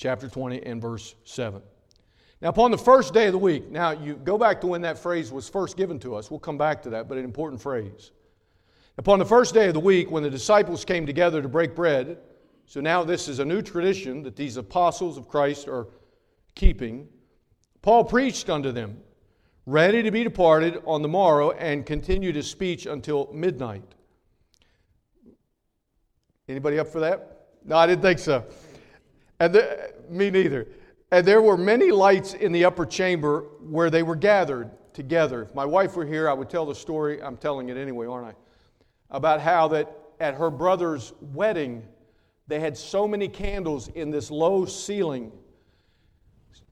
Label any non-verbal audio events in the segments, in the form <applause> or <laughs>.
chapter 20 and verse 7. Now, upon the first day of the week, now you go back to when that phrase was first given to us. We'll come back to that, but an important phrase. Upon the first day of the week, when the disciples came together to break bread, so now this is a new tradition that these apostles of Christ are keeping, Paul preached unto them, ready to be departed on the morrow, and continued his speech until midnight. Anybody up for that? No, I didn't think so. And the, me neither. And there were many lights in the upper chamber where they were gathered together. If my wife were here, I would tell the story. I'm telling it anyway, aren't I? About how that at her brother's wedding, they had so many candles in this low ceiling.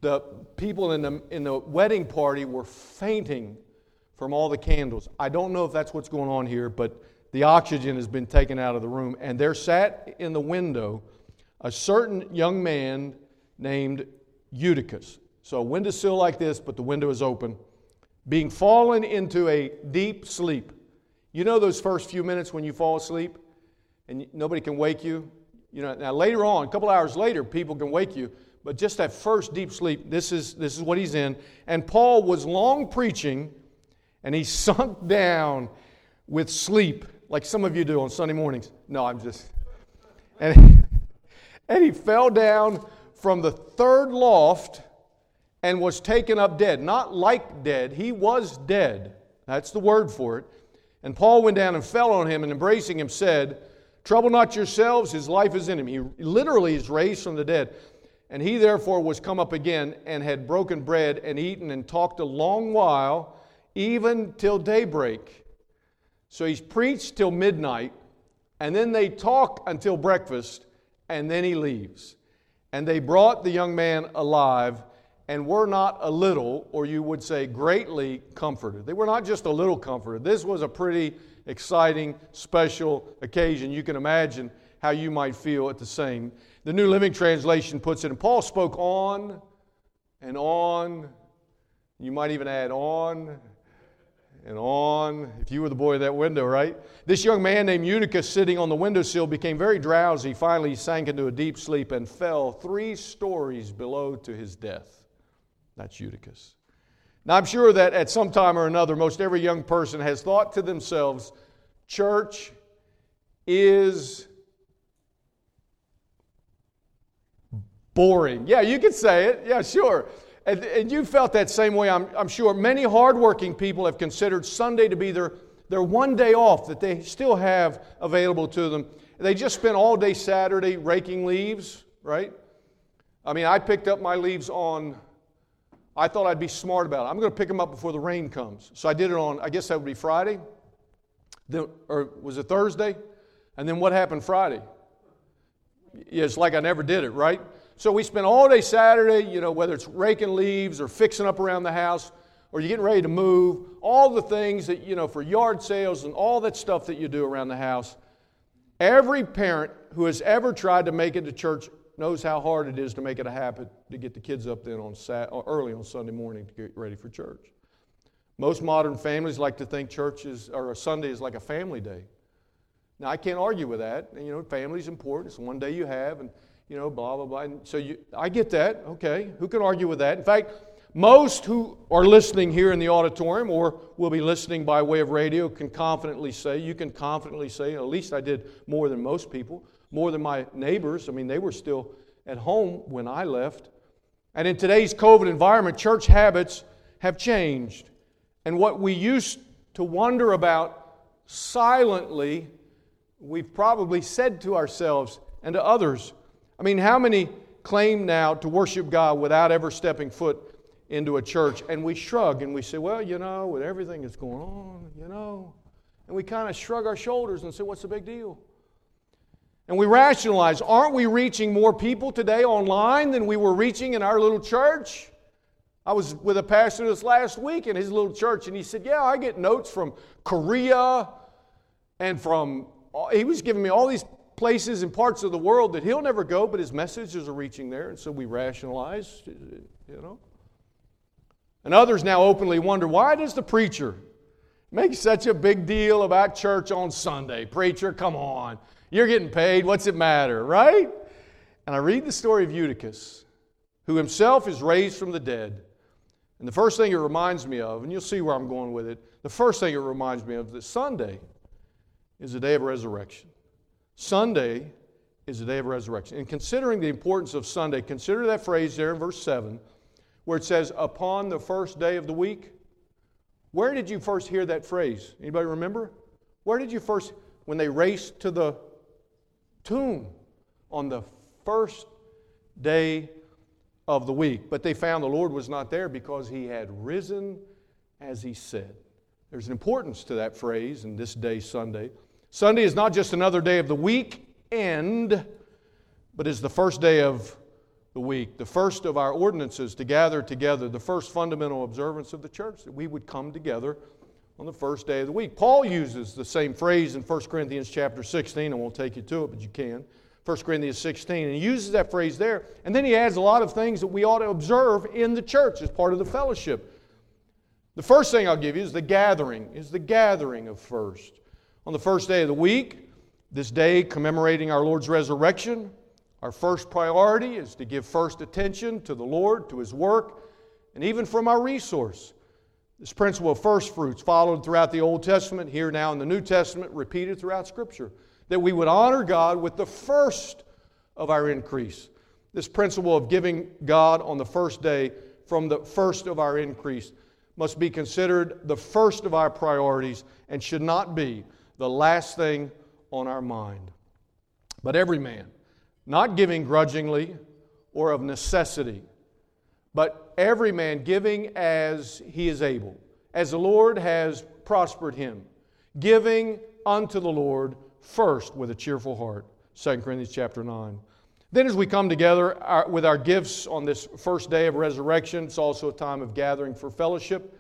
The people in the, in the wedding party were fainting from all the candles. I don't know if that's what's going on here, but the oxygen has been taken out of the room. And there sat in the window a certain young man named Eutychus. So a windowsill like this, but the window is open, being fallen into a deep sleep. You know those first few minutes when you fall asleep and nobody can wake you? You know, now later on, a couple hours later, people can wake you, but just that first deep sleep, this is, this is what he's in. And Paul was long preaching, and he <laughs> sunk down with sleep, like some of you do on Sunday mornings. No, I'm just. And, <laughs> and he fell down from the third loft and was taken up dead. Not like dead, he was dead. That's the word for it. And Paul went down and fell on him and embracing him said, Trouble not yourselves, his life is in him. He literally is raised from the dead. And he therefore was come up again and had broken bread and eaten and talked a long while, even till daybreak. So he's preached till midnight, and then they talk until breakfast, and then he leaves. And they brought the young man alive and were not a little, or you would say greatly comforted. They were not just a little comforted. This was a pretty exciting, special occasion. You can imagine how you might feel at the same. The New Living Translation puts it, and Paul spoke on and on. You might even add on and on. If you were the boy of that window, right? This young man named Eutychus, sitting on the windowsill, became very drowsy. Finally, he sank into a deep sleep and fell three stories below to his death. That's Eutychus. Now, I'm sure that at some time or another, most every young person has thought to themselves, church is boring. Yeah, you could say it. Yeah, sure. And, and you felt that same way, I'm, I'm sure. Many hardworking people have considered Sunday to be their, their one day off that they still have available to them. They just spent all day Saturday raking leaves, right? I mean, I picked up my leaves on, I thought I'd be smart about it. I'm going to pick them up before the rain comes. So I did it on, I guess that would be Friday. Or was it Thursday? And then what happened Friday? Yeah, it's like I never did it, right? So we spent all day Saturday, you know, whether it's raking leaves or fixing up around the house or you're getting ready to move, all the things that, you know, for yard sales and all that stuff that you do around the house. Every parent who has ever tried to make it to church knows how hard it is to make it a habit to get the kids up then on Sat- uh, early on Sunday morning to get ready for church. Most modern families like to think church is, or a Sunday is like a family day. Now, I can't argue with that. You know, family's important. It's one day you have, and you know, blah, blah, blah. And so you, I get that. Okay. Who can argue with that? In fact, most who are listening here in the auditorium or will be listening by way of radio can confidently say, you can confidently say, at least I did more than most people, more than my neighbors. I mean, they were still at home when I left. And in today's COVID environment, church habits have changed. And what we used to wonder about silently, we've probably said to ourselves and to others, I mean, how many claim now to worship God without ever stepping foot into a church? And we shrug and we say, well, you know, with everything that's going on, you know. And we kind of shrug our shoulders and say, what's the big deal? And we rationalize, aren't we reaching more people today online than we were reaching in our little church? I was with a pastor this last week in his little church, and he said, Yeah, I get notes from Korea and from, uh, he was giving me all these places and parts of the world that he'll never go, but his messages are reaching there, and so we rationalize, you know. And others now openly wonder why does the preacher make such a big deal about church on Sunday? Preacher, come on. You're getting paid. What's it matter, right? And I read the story of Eutychus, who himself is raised from the dead. And the first thing it reminds me of, and you'll see where I'm going with it, the first thing it reminds me of is that Sunday is the day of resurrection. Sunday is the day of resurrection. And considering the importance of Sunday, consider that phrase there in verse 7 where it says, upon the first day of the week. Where did you first hear that phrase? Anybody remember? Where did you first, when they raced to the tomb on the first day of the week. But they found the Lord was not there because he had risen as he said. There's an importance to that phrase in this day, Sunday. Sunday is not just another day of the week end, but is the first day of the week, the first of our ordinances to gather together, the first fundamental observance of the church, that we would come together on the first day of the week. Paul uses the same phrase in 1 Corinthians chapter 16. I won't take you to it, but you can. 1 Corinthians 16. And he uses that phrase there. And then he adds a lot of things that we ought to observe in the church as part of the fellowship. The first thing I'll give you is the gathering, is the gathering of first. On the first day of the week, this day commemorating our Lord's resurrection, our first priority is to give first attention to the Lord, to His work, and even from our resource. This principle of first fruits, followed throughout the Old Testament, here now in the New Testament, repeated throughout Scripture that we would honor God with the first of our increase. This principle of giving God on the first day from the first of our increase must be considered the first of our priorities and should not be the last thing on our mind. But every man, not giving grudgingly or of necessity, but every man giving as he is able, as the Lord has prospered him, giving unto the Lord first with a cheerful heart. 2 Corinthians chapter 9. Then, as we come together with our gifts on this first day of resurrection, it's also a time of gathering for fellowship.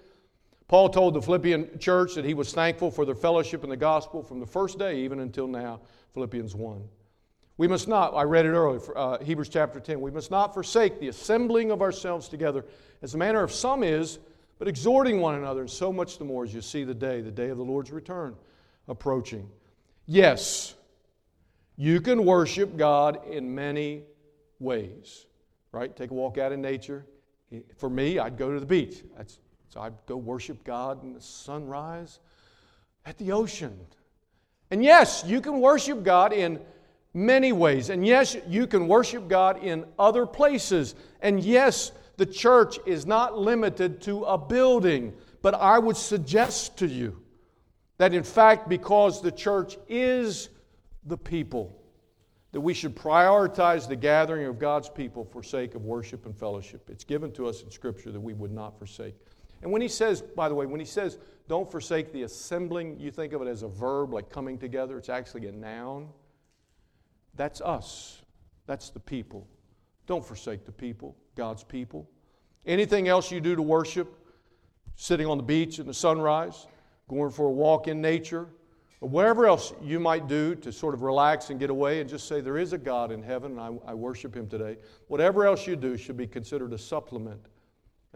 Paul told the Philippian church that he was thankful for their fellowship in the gospel from the first day even until now, Philippians 1. We must not, I read it earlier, uh, Hebrews chapter 10, we must not forsake the assembling of ourselves together, as the manner of some is, but exhorting one another, and so much the more as you see the day, the day of the Lord's return approaching. Yes, you can worship God in many ways, right? Take a walk out in nature. For me, I'd go to the beach. That's, I'd go worship God in the sunrise at the ocean. And yes, you can worship God in many ways. And yes, you can worship God in other places. And yes, the church is not limited to a building. But I would suggest to you that in fact, because the church is the people, that we should prioritize the gathering of God's people for sake of worship and fellowship. It's given to us in Scripture that we would not forsake. And when he says, by the way, when he says, don't forsake the assembling, you think of it as a verb like coming together, it's actually a noun. That's us, that's the people. Don't forsake the people, God's people. Anything else you do to worship, sitting on the beach in the sunrise, going for a walk in nature, or whatever else you might do to sort of relax and get away and just say, There is a God in heaven and I, I worship Him today. Whatever else you do should be considered a supplement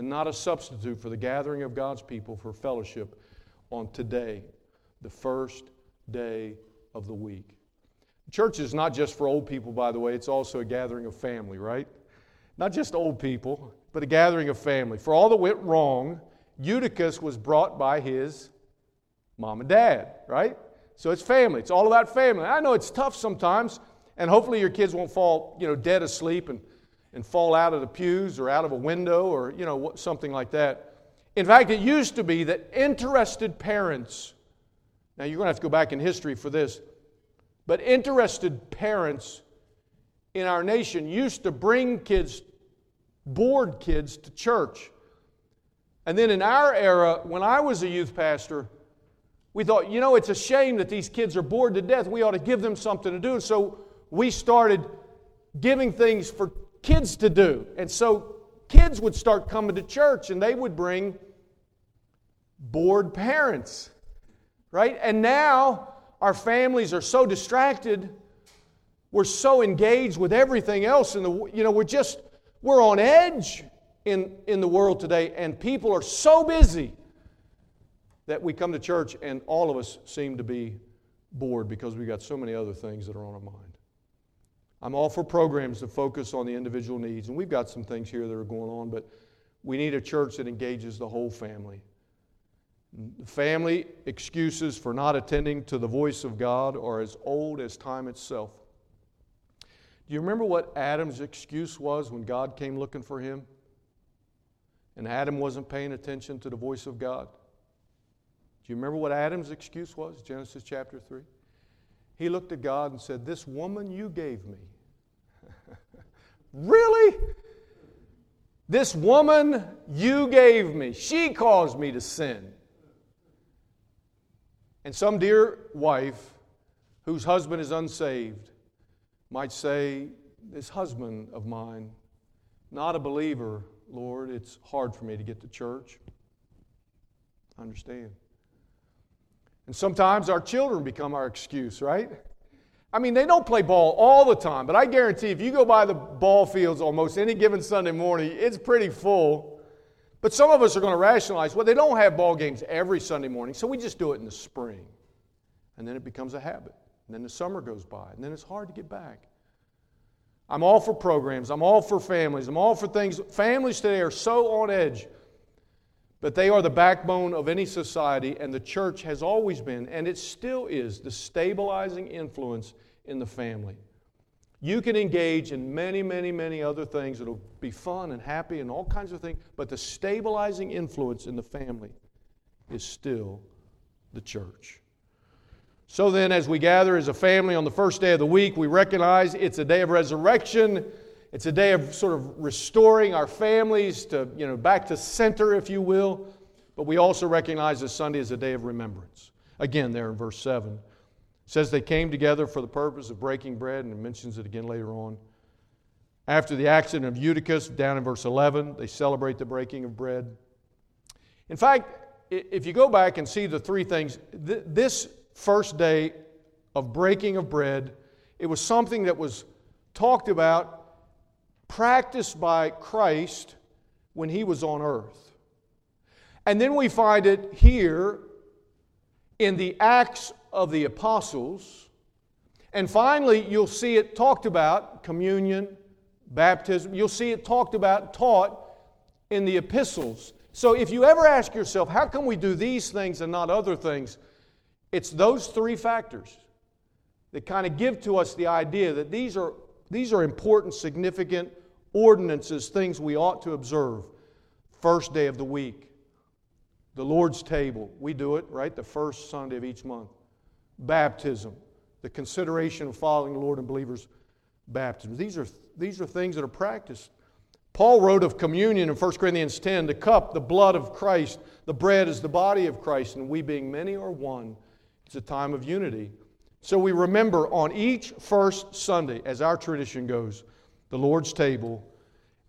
and not a substitute for the gathering of God's people for fellowship on today, the first day of the week. Church is not just for old people, by the way, it's also a gathering of family, right? Not just old people, but a gathering of family. For all that went wrong, Eutychus was brought by his mom and dad, right? So it's family. It's all about family. I know it's tough sometimes, and hopefully your kids won't fall, you know, dead asleep and, and fall out of the pews or out of a window or, you know, something like that. In fact, it used to be that interested parents, now you're going to have to go back in history for this, but interested parents in our nation used to bring kids, board kids, to church. And then in our era, when I was a youth pastor, we thought, you know, it's a shame that these kids are bored to death. We ought to give them something to do. So we started giving things for kids to do. And so kids would start coming to church and they would bring bored parents, right? And now our families are so distracted. We're so engaged with everything else. And you know, we're just, we're on edge in, in the world today. And people are so busy that we come to church and all of us seem to be bored because we've got so many other things that are on our mind. I'm all for programs that focus on the individual needs, and we've got some things here that are going on, but we need a church that engages the whole family. Family excuses for not attending to the voice of God are as old as time itself. Do you remember what Adam's excuse was when God came looking for him? And Adam wasn't paying attention to the voice of God? Do you remember what Adam's excuse was? Genesis chapter 3. He looked at God and said, This woman you gave me. Really? This woman you gave me. She caused me to sin. And some dear wife whose husband is unsaved might say, This husband of mine, not a believer, Lord, it's hard for me to get to church. I understand. And sometimes our children become our excuse, right? I mean, they don't play ball all the time, but I guarantee if you go by the ball fields almost any given Sunday morning, it's pretty full. But some of us are going to rationalize, well, they don't have ball games every Sunday morning, so we just do it in the spring. And then it becomes a habit. And then the summer goes by, and then it's hard to get back. I'm all for programs. I'm all for families. I'm all for things. Families today are so on edge, but they are the backbone of any society, and the church has always been, and it still is, the stabilizing influence in the family. You can engage in many, many, many other things It'll be fun and happy and all kinds of things, but the stabilizing influence in the family is still the church. So then, as we gather as a family on the first day of the week, we recognize it's a day of resurrection. It's a day of sort of restoring our families to, you know, back to center, if you will. But we also recognize that Sunday is a day of remembrance. Again, there in verse 7 It says they came together for the purpose of breaking bread, and it mentions it again later on. After the accident of Eutychus, down in verse 11, they celebrate the breaking of bread. In fact, if you go back and see the three things, th- this first day of breaking of bread, it was something that was talked about, practiced by Christ when he was on earth. And then we find it here in the Acts of the apostles. And finally, you'll see it talked about communion, baptism. You'll see it talked about, taught in the epistles. So if you ever ask yourself, how can we do these things and not other things? It's those three factors that kind of give to us the idea that these are, these are important, significant ordinances, things we ought to observe. First day of the week, the Lord's table. We do it, right? The first Sunday of each month baptism, the consideration of following the Lord and believers' baptism. These are, these are things that are practiced. Paul wrote of communion in 1 Corinthians 10 the cup, the blood of Christ, the bread is the body of Christ, and we being many are one. It's a time of unity. So we remember on each first Sunday, as our tradition goes, the Lord's table,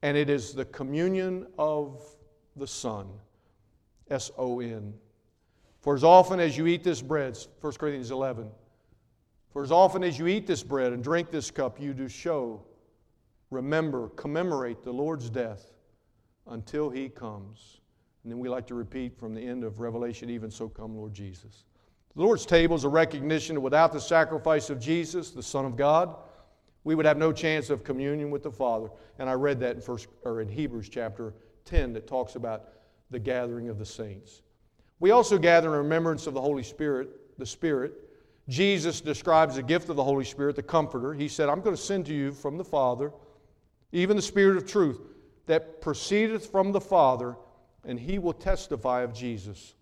and it is the communion of the Son, S O N. For as often as you eat this bread, 1 Corinthians 11, for as often as you eat this bread and drink this cup, you do show, remember, commemorate the Lord's death until he comes. And then we like to repeat from the end of Revelation, even so come, Lord Jesus. The Lord's table is a recognition that without the sacrifice of Jesus, the Son of God, we would have no chance of communion with the Father. And I read that in, first, or in Hebrews chapter 10 that talks about the gathering of the saints. We also gather in remembrance of the Holy Spirit, the Spirit. Jesus describes the gift of the Holy Spirit, the Comforter. He said, I'm going to send to you from the Father, even the Spirit of truth, that proceedeth from the Father, and he will testify of Jesus.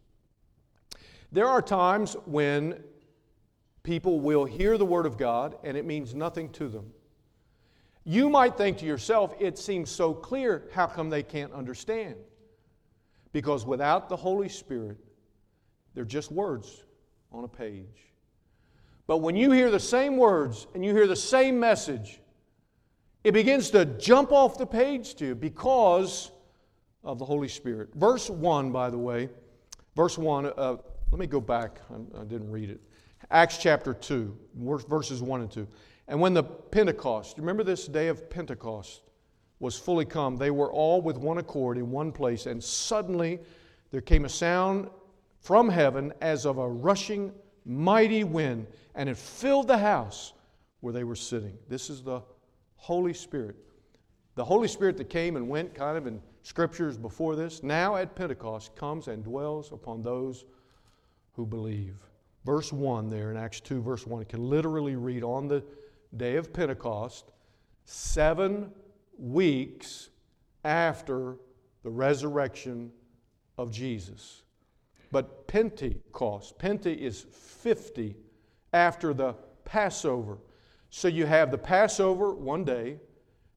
There are times when people will hear the Word of God and it means nothing to them. You might think to yourself, it seems so clear, how come they can't understand? Because without the Holy Spirit, they're just words on a page. But when you hear the same words and you hear the same message, it begins to jump off the page to you because of the Holy Spirit. Verse 1, by the way, verse 1, uh, let me go back. I, I didn't read it. Acts chapter 2, verses 1 and 2. And when the Pentecost, remember this day of Pentecost was fully come, they were all with one accord in one place, and suddenly there came a sound from heaven as of a rushing mighty wind, and it filled the house where they were sitting. This is the Holy Spirit. The Holy Spirit that came and went kind of in scriptures before this, now at Pentecost comes and dwells upon those who believe. Verse 1 there in Acts 2, verse 1, it can literally read on the day of Pentecost, seven weeks after the resurrection of Jesus. But Pentecost, Pente is 50 after the Passover. So you have the Passover one day,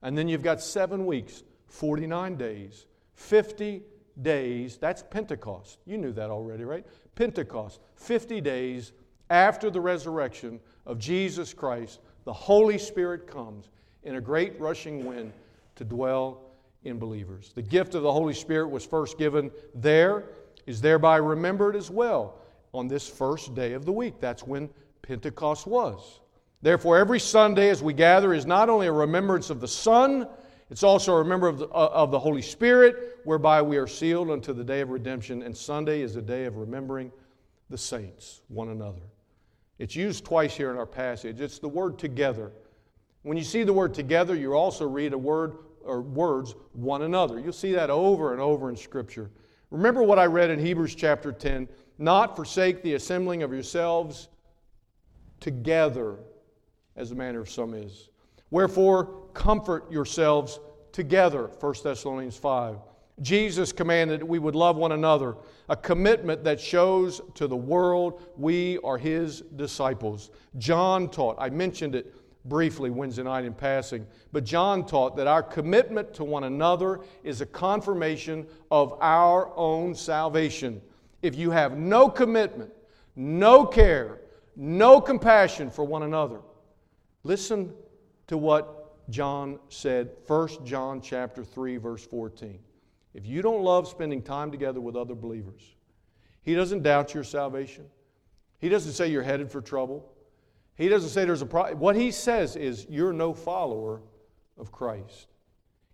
and then you've got seven weeks, 49 days, 50 days. That's Pentecost. You knew that already, right? Pentecost, 50 days after the resurrection of Jesus Christ, the Holy Spirit comes in a great rushing wind to dwell in believers. The gift of the Holy Spirit was first given there, is thereby remembered as well on this first day of the week. That's when Pentecost was. Therefore, every Sunday as we gather is not only a remembrance of the Son, it's also a remembrance of the, of the Holy Spirit, whereby we are sealed unto the day of redemption. And Sunday is a day of remembering the saints, one another. It's used twice here in our passage. It's the word together. When you see the word together, you also read a word or words one another. You'll see that over and over in Scripture. Remember what I read in Hebrews chapter 10 not forsake the assembling of yourselves together, as the manner of some is. Wherefore, comfort yourselves together, 1 Thessalonians 5. Jesus commanded we would love one another, a commitment that shows to the world we are his disciples. John taught, I mentioned it briefly Wednesday night in passing. But John taught that our commitment to one another is a confirmation of our own salvation. If you have no commitment, no care, no compassion for one another, listen to what John said, 1 John chapter 3 verse 14. If you don't love spending time together with other believers, he doesn't doubt your salvation. He doesn't say you're headed for trouble. He doesn't say there's a problem. What he says is, you're no follower of Christ.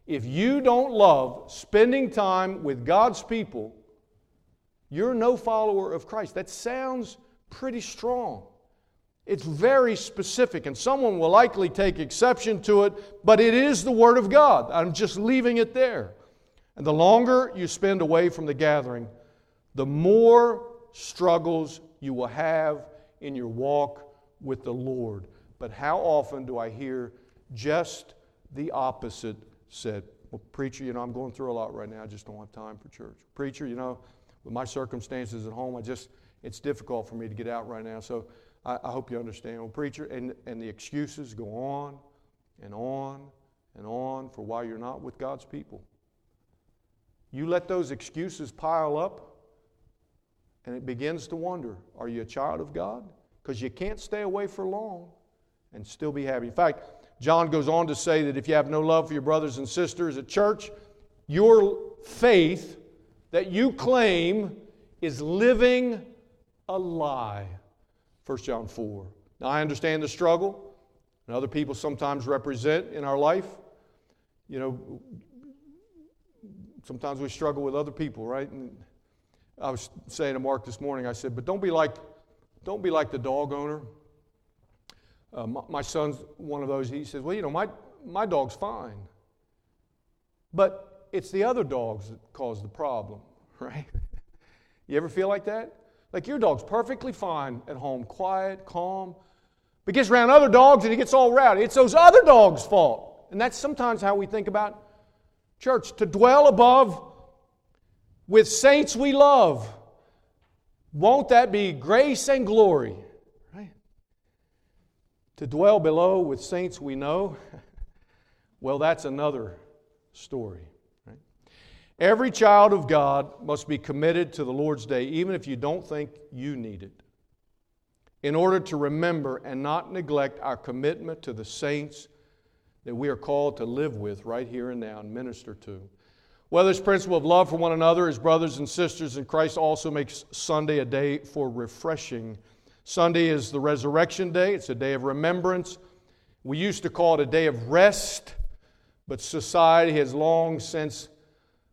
If you don't love spending time with God's people, you're no follower of Christ. That sounds pretty strong. It's very specific, and someone will likely take exception to it, but it is the Word of God. I'm just leaving it there. And the longer you spend away from the gathering, the more struggles you will have in your walk with the Lord. But how often do I hear just the opposite said? Well, preacher, you know, I'm going through a lot right now. I just don't have time for church. Preacher, you know, with my circumstances at home, I just, it's difficult for me to get out right now. So I, I hope you understand. Well, preacher, and, and the excuses go on and on and on for why you're not with God's people. You let those excuses pile up, and it begins to wonder are you a child of God? because you can't stay away for long and still be happy. In fact, John goes on to say that if you have no love for your brothers and sisters at church, your faith that you claim is living a lie. 1 John 4. Now, I understand the struggle, and other people sometimes represent in our life. You know, sometimes we struggle with other people, right? And I was saying to Mark this morning, I said, but don't be like don't be like the dog owner. Uh, my, my, son's one of those. He says, Well, you know, my, my dog's fine. But it's the other dogs that cause the problem, <laughs> right? you ever feel like that? Like your dog's perfectly fine at home, quiet, calm, but gets around other dogs and he gets all rowdy. It's those other dogs' fault. And that's sometimes how we think about church to dwell above with saints we love won't that be grace and glory? Right? To dwell below with saints we know, <laughs> well, that's another story. Right? Every child of God must be committed to the Lord's Day, even if you don't think you need it, in order to remember and not neglect our commitment to the saints that we are called to live with right here and now and minister to. Well, this principle of love for one another as brothers and sisters in Christ also makes Sunday a day for refreshing. Sunday is the resurrection day, it's a day of remembrance. We used to call it a day of rest, but society has long since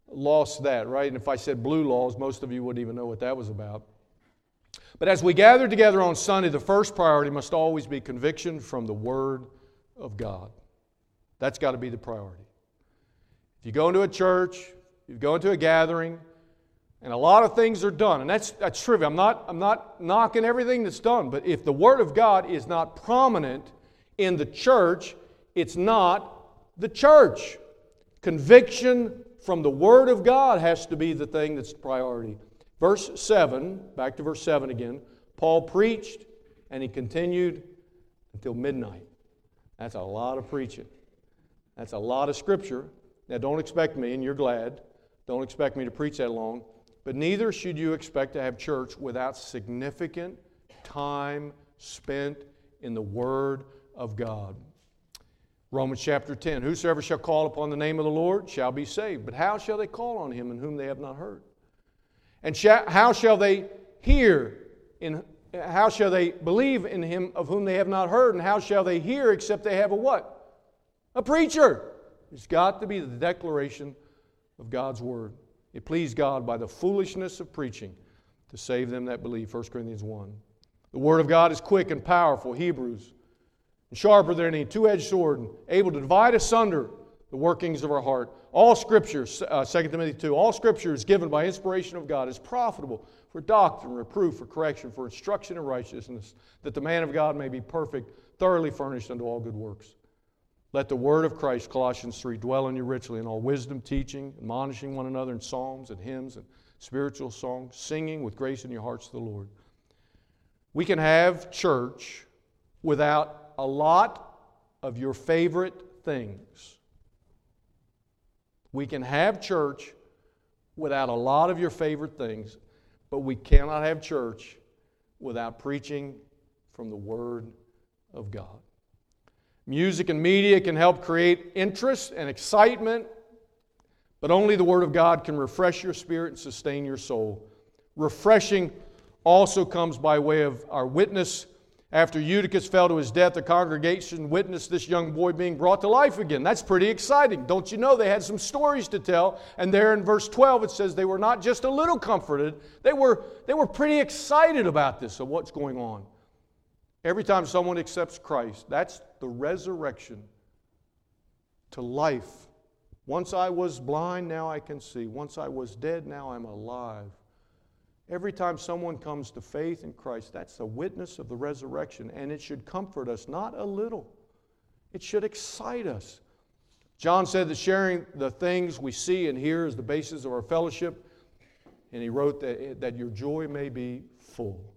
lost that, right? And if I said blue laws, most of you wouldn't even know what that was about. But as we gather together on Sunday, the first priority must always be conviction from the Word of God. That's got to be the priority. If you go into a church, you go into a gathering, and a lot of things are done, and that's, that's trivial. I'm not, I'm not knocking everything that's done, but if the Word of God is not prominent in the church, it's not the church. Conviction from the Word of God has to be the thing that's the priority. Verse 7, back to verse 7 again. Paul preached and he continued until midnight. That's a lot of preaching. That's a lot of scripture. Now, don't expect me, and you're glad, don't expect me to preach that long, but neither should you expect to have church without significant time spent in the Word of God. Romans chapter 10 Whosoever shall call upon the name of the Lord shall be saved. But how shall they call on him in whom they have not heard? And how shall they hear in how shall they believe in him of whom they have not heard? And how shall they hear except they have a what? A preacher. It's got to be the declaration of God's word. It pleased God by the foolishness of preaching to save them that believe. 1 Corinthians 1. The word of God is quick and powerful. Hebrews. And sharper than any two edged sword, and able to divide asunder the workings of our heart. All scripture, uh, 2 Timothy 2, all scripture is given by inspiration of God, is profitable for doctrine, reproof, for correction, for instruction in righteousness, that the man of God may be perfect, thoroughly furnished unto all good works. Let the word of Christ, Colossians 3, dwell in you richly in all wisdom, teaching, admonishing one another in psalms and hymns and spiritual songs, singing with grace in your hearts to the Lord. We can have church without a lot of your favorite things. We can have church without a lot of your favorite things. But we cannot have church without preaching from the Word of God. Music and media can help create interest and excitement, but only the Word of God can refresh your spirit and sustain your soul. Refreshing also comes by way of our witness after Eutychus fell to his death, the congregation witnessed this young boy being brought to life again. That's pretty exciting. Don't you know they had some stories to tell? And there in verse 12 it says they were not just a little comforted, they were, they were pretty excited about this, of what's going on. Every time someone accepts Christ, that's the resurrection to life. Once I was blind, now I can see. Once I was dead, now I'm alive. Every time someone comes to faith in Christ, that's a witness of the resurrection, and it should comfort us not a little. It should excite us. John said that sharing the things we see and hear is the basis of our fellowship, and he wrote that, that your joy may be full.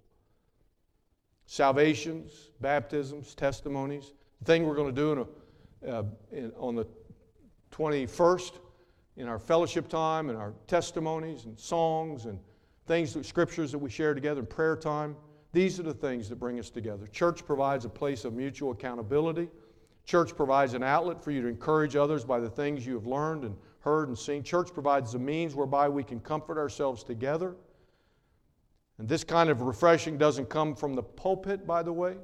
Salvations, baptisms, testimonies. The thing we're going to do in a, uh, in, on the 21st in our fellowship time and our testimonies and songs and things, that, scriptures that we share together in prayer time. These are the things that bring us together. Church provides a place of mutual accountability. Church provides an outlet for you to encourage others by the things you have learned and heard and seen. Church provides the means whereby we can comfort ourselves together. And this kind of refreshing doesn't come from the pulpit, by the way,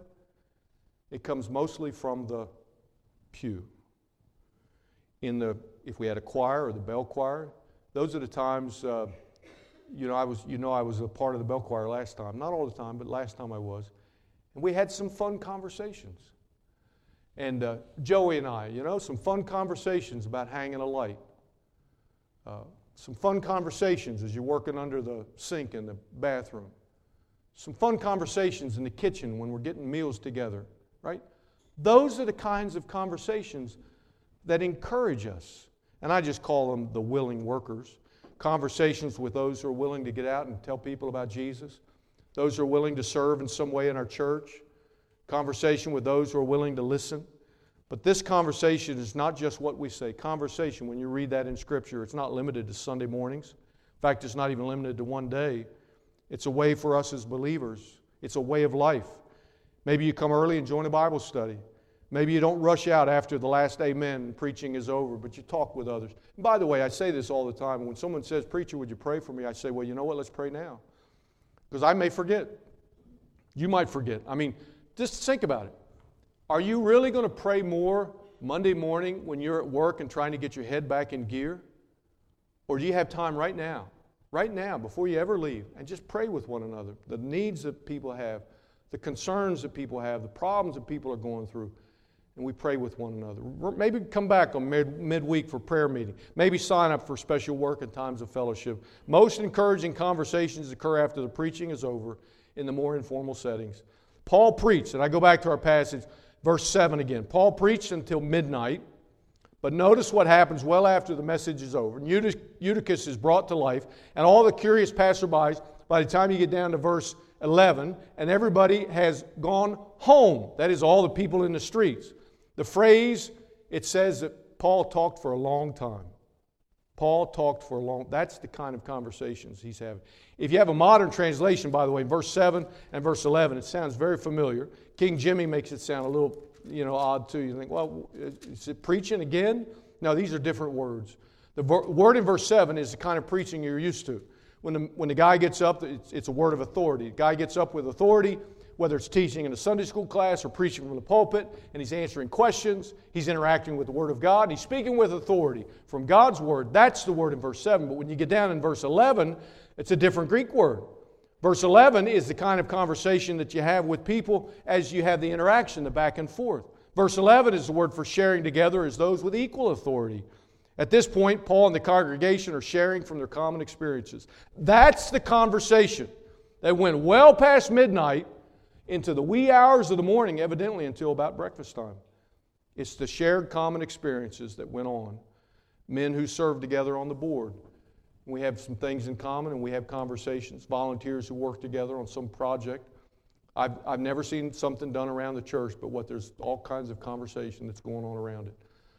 it comes mostly from the pew. In the, if we had a choir or the bell choir, those are the times. Uh, you know, I was, you know, I was a part of the bell choir last time. Not all the time, but last time I was. And we had some fun conversations. And uh, Joey and I, you know, some fun conversations about hanging a light. Uh, some fun conversations as you're working under the sink in the bathroom. Some fun conversations in the kitchen when we're getting meals together, right? Those are the kinds of conversations that encourage us. And I just call them the willing workers conversations with those who are willing to get out and tell people about Jesus, those who are willing to serve in some way in our church, conversation with those who are willing to listen. But this conversation is not just what we say. Conversation, when you read that in Scripture, it's not limited to Sunday mornings. In fact, it's not even limited to one day. It's a way for us as believers, it's a way of life. Maybe you come early and join a Bible study. Maybe you don't rush out after the last amen preaching is over, but you talk with others. And by the way, I say this all the time. When someone says, Preacher, would you pray for me? I say, Well, you know what? Let's pray now. Because I may forget. You might forget. I mean, just think about it. Are you really going to pray more Monday morning when you're at work and trying to get your head back in gear? Or do you have time right now, right now, before you ever leave, and just pray with one another? The needs that people have, the concerns that people have, the problems that people are going through and we pray with one another. Maybe come back on mid, midweek for prayer meeting. Maybe sign up for special work and times of fellowship. Most encouraging conversations occur after the preaching is over in the more informal settings. Paul preached, and I go back to our passage, verse 7 again. Paul preached until midnight, but notice what happens well after the message is over. Eutychus is brought to life, and all the curious passerbys, by the time you get down to verse 11, and everybody has gone home. That is, all the people in the streets. The phrase, it says that Paul talked for a long time. Paul talked for a long that's the kind of conversations he's having. If you have a modern translation, by the way, verse 7 and verse 11, it sounds very familiar. King Jimmy makes it sound a little, you know, odd too. You think, well, is it preaching again? No, these are different words. The word in verse 7 is the kind of preaching you're used to. When the, when the guy gets up, it's, it's a word of authority. The guy gets up with authority, whether it's teaching in a Sunday school class or preaching from the pulpit, and he's answering questions, he's interacting with the Word of God, he's speaking with authority from God's Word. That's the word in verse 7. But when you get down in verse 11, it's a different Greek word. Verse 11 is the kind of conversation that you have with people as you have the interaction, the back and forth. Verse 11 is the word for sharing together as those with equal authority. At this point, Paul and the congregation are sharing from their common experiences. That's the conversation that went well past midnight into the wee hours of the morning, evidently until about breakfast time. It's the shared common experiences that went on. Men who served together on the board. We have some things in common and we have conversations. Volunteers who work together on some project. I've, I've never seen something done around the church, but what there's all kinds of conversation that's going on around it.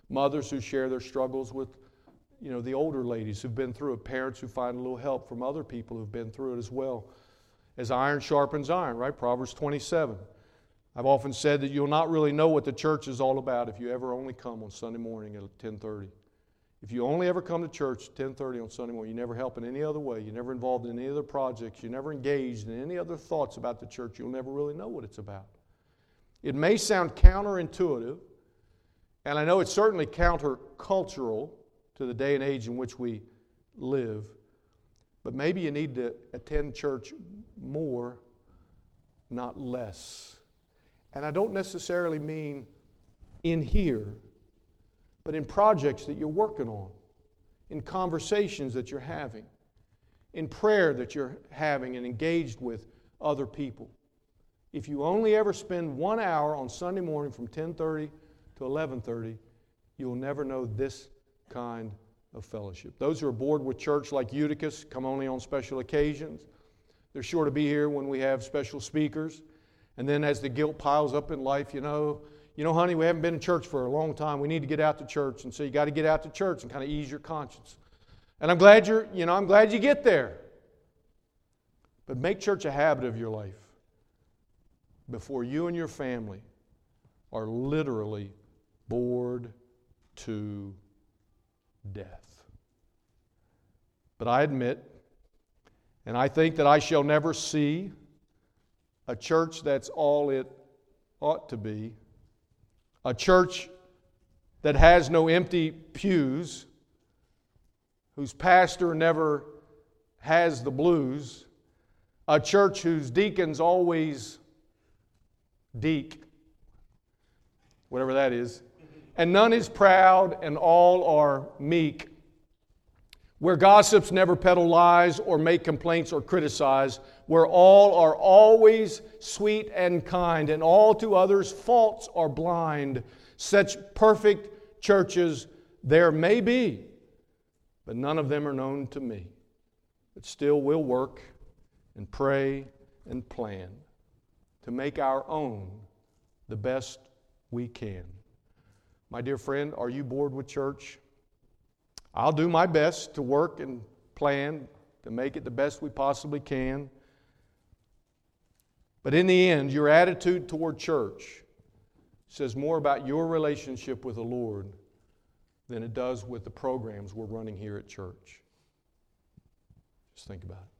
Mothers who share their struggles with you know, the older ladies who've been through it, parents who find a little help from other people who've been through it as well as iron sharpens iron, right? Proverbs 27. I've often said that you'll not really know what the church is all about if you ever only come on Sunday morning at 10:30. If you only ever come to church at 10:30 on Sunday morning, you never help in any other way, you're never involved in any other projects, you're never engaged in any other thoughts about the church, you'll never really know what it's about. It may sound counterintuitive, and I know it's certainly countercultural to the day and age in which we live. But maybe you need to attend church more, not less. And I don't necessarily mean in here, but in projects that you're working on, in conversations that you're having, in prayer that you're having and engaged with other people. If you only ever spend one hour on Sunday morning from 10:30 to 11:30, you'll never know this kind of fellowship. Those who are bored with church like Eutychus come only on special occasions. They're sure to be here when we have special speakers. And then as the guilt piles up in life, you know, you know, honey, we haven't been in church for a long time. We need to get out to church. And so you got to get out to church and kind of ease your conscience. And I'm glad you're, you know, I'm glad you get there. But make church a habit of your life before you and your family are literally bored to death. But I admit, and I think that I shall never see a church that's all it ought to be, a church that has no empty pews, whose pastor never has the blues, a church whose deacons always deek, whatever that is, and none is proud, and all are meek. Where gossips never peddle lies or make complaints or criticize, where all are always sweet and kind, and all to others' faults are blind. Such perfect churches there may be, but none of them are known to me. But still, we'll work and pray and plan to make our own the best we can. My dear friend, are you bored with church? I'll do my best to work and plan to make it the best we possibly can. But in the end, your attitude toward church says more about your relationship with the Lord than it does with the programs we're running here at church. Just think about it.